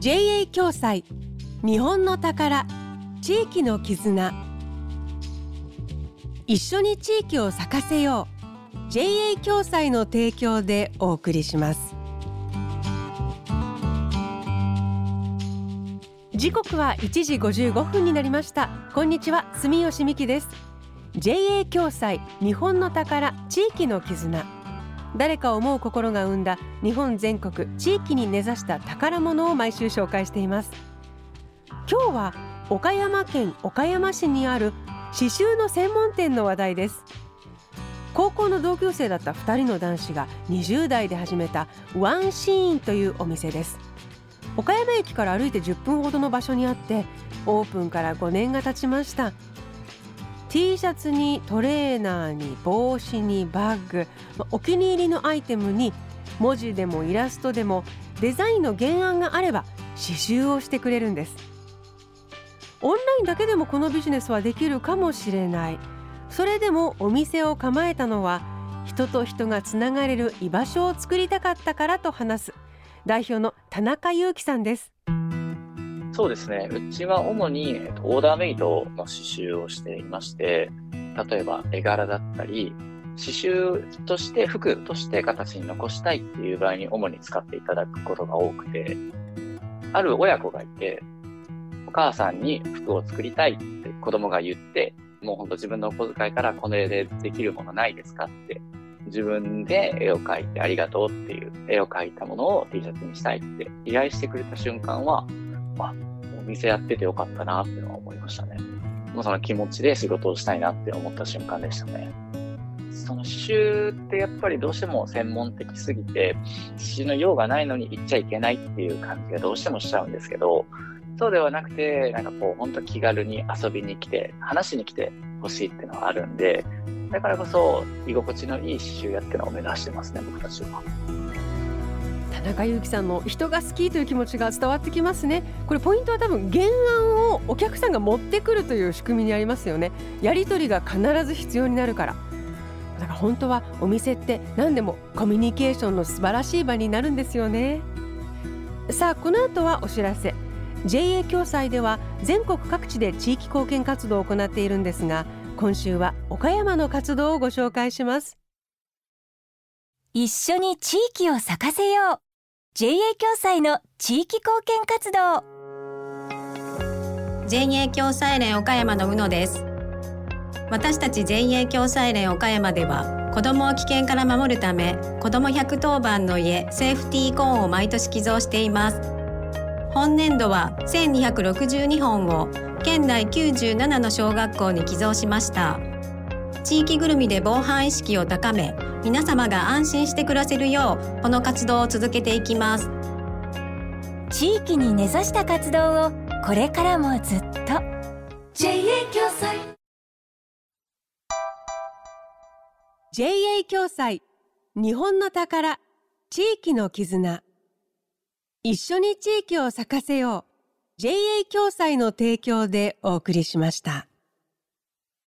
JA 共済。日本の宝。地域の絆。一緒に地域を咲かせよう。JA 共済の提供でお送りします。時刻は1時55分になりました。こんにちは。住吉美希です。JA 共済。日本の宝。地域の絆。誰かを思う心が生んだ日本全国地域に根ざした宝物を毎週紹介しています。今日は岡山県岡山市にある刺繍の専門店の話題です。高校の同級生だった2人の男子が20代で始めたワンシーンというお店です。岡山駅から歩いて10分ほどの場所にあってオープンから5年が経ちました。T シャツにトレーナーに帽子にバッグ。まお気に入りのアイテムに文字でもイラストでもデザインの原案があれば刺繍をしてくれるんです。オンラインだけでもこのビジネスはできるかもしれない。それでもお店を構えたのは人と人がつながれる居場所を作りたかったからと話す。代表の田中裕樹さんです。そうですね。うちは主に、えっと、オーダーメイドの刺繍をしていまして、例えば絵柄だったり、刺繍として服として形に残したいっていう場合に主に使っていただくことが多くて、ある親子がいて、お母さんに服を作りたいって子供が言って、もうほんと自分のお小遣いからこの絵でできるものないですかって自分で絵を描いてありがとうっていう絵を描いたものを T シャツにしたいって依頼してくれた瞬間は、あ、店やっててよかったなっていうのは思いましたね。もうその気持ちで仕事をしたいなって思った瞬間でしたね。その刺繍ってやっぱりどうしても専門的すぎて、刺繍の用がないのに行っちゃいけないっていう感じがどうしてもしちゃうんですけど、そうではなくて、なんかこう、ほんと気軽に遊びに来て、話しに来てほしいっていうのはあるんで、だからこそ居心地のいい刺繍やっていうのを目指してますね、僕たちは。田中裕樹さんの人が好きという気持ちが伝わってきますね。これポイントは多分原案をお客さんが持ってくるという仕組みにありますよね。やり取りが必ず必要になるから。だから本当はお店って何でもコミュニケーションの素晴らしい場になるんですよね。さあこの後はお知らせ。JA 共済では全国各地で地域貢献活動を行っているんですが今週は岡山の活動をご紹介します。一緒に地域を咲かせよう。JA 共済の地域貢献活動。JA 共済連岡山の宇野です。私たち JA 共済連岡山では子どもを危険から守るため子ども110番の家セーフティーコーンを毎年寄贈しています。本年度は1262本を県内97の小学校に寄贈しました。地域ぐるみで防犯意識を高め皆様が安心して暮らせるようこの活動を続けていきます。地域に根ざした活動をこれからもずっと。JA 共済。JA 共済。日本の宝。地域の絆。一緒に地域を咲かせよう。JA 共済の提供でお送りしました。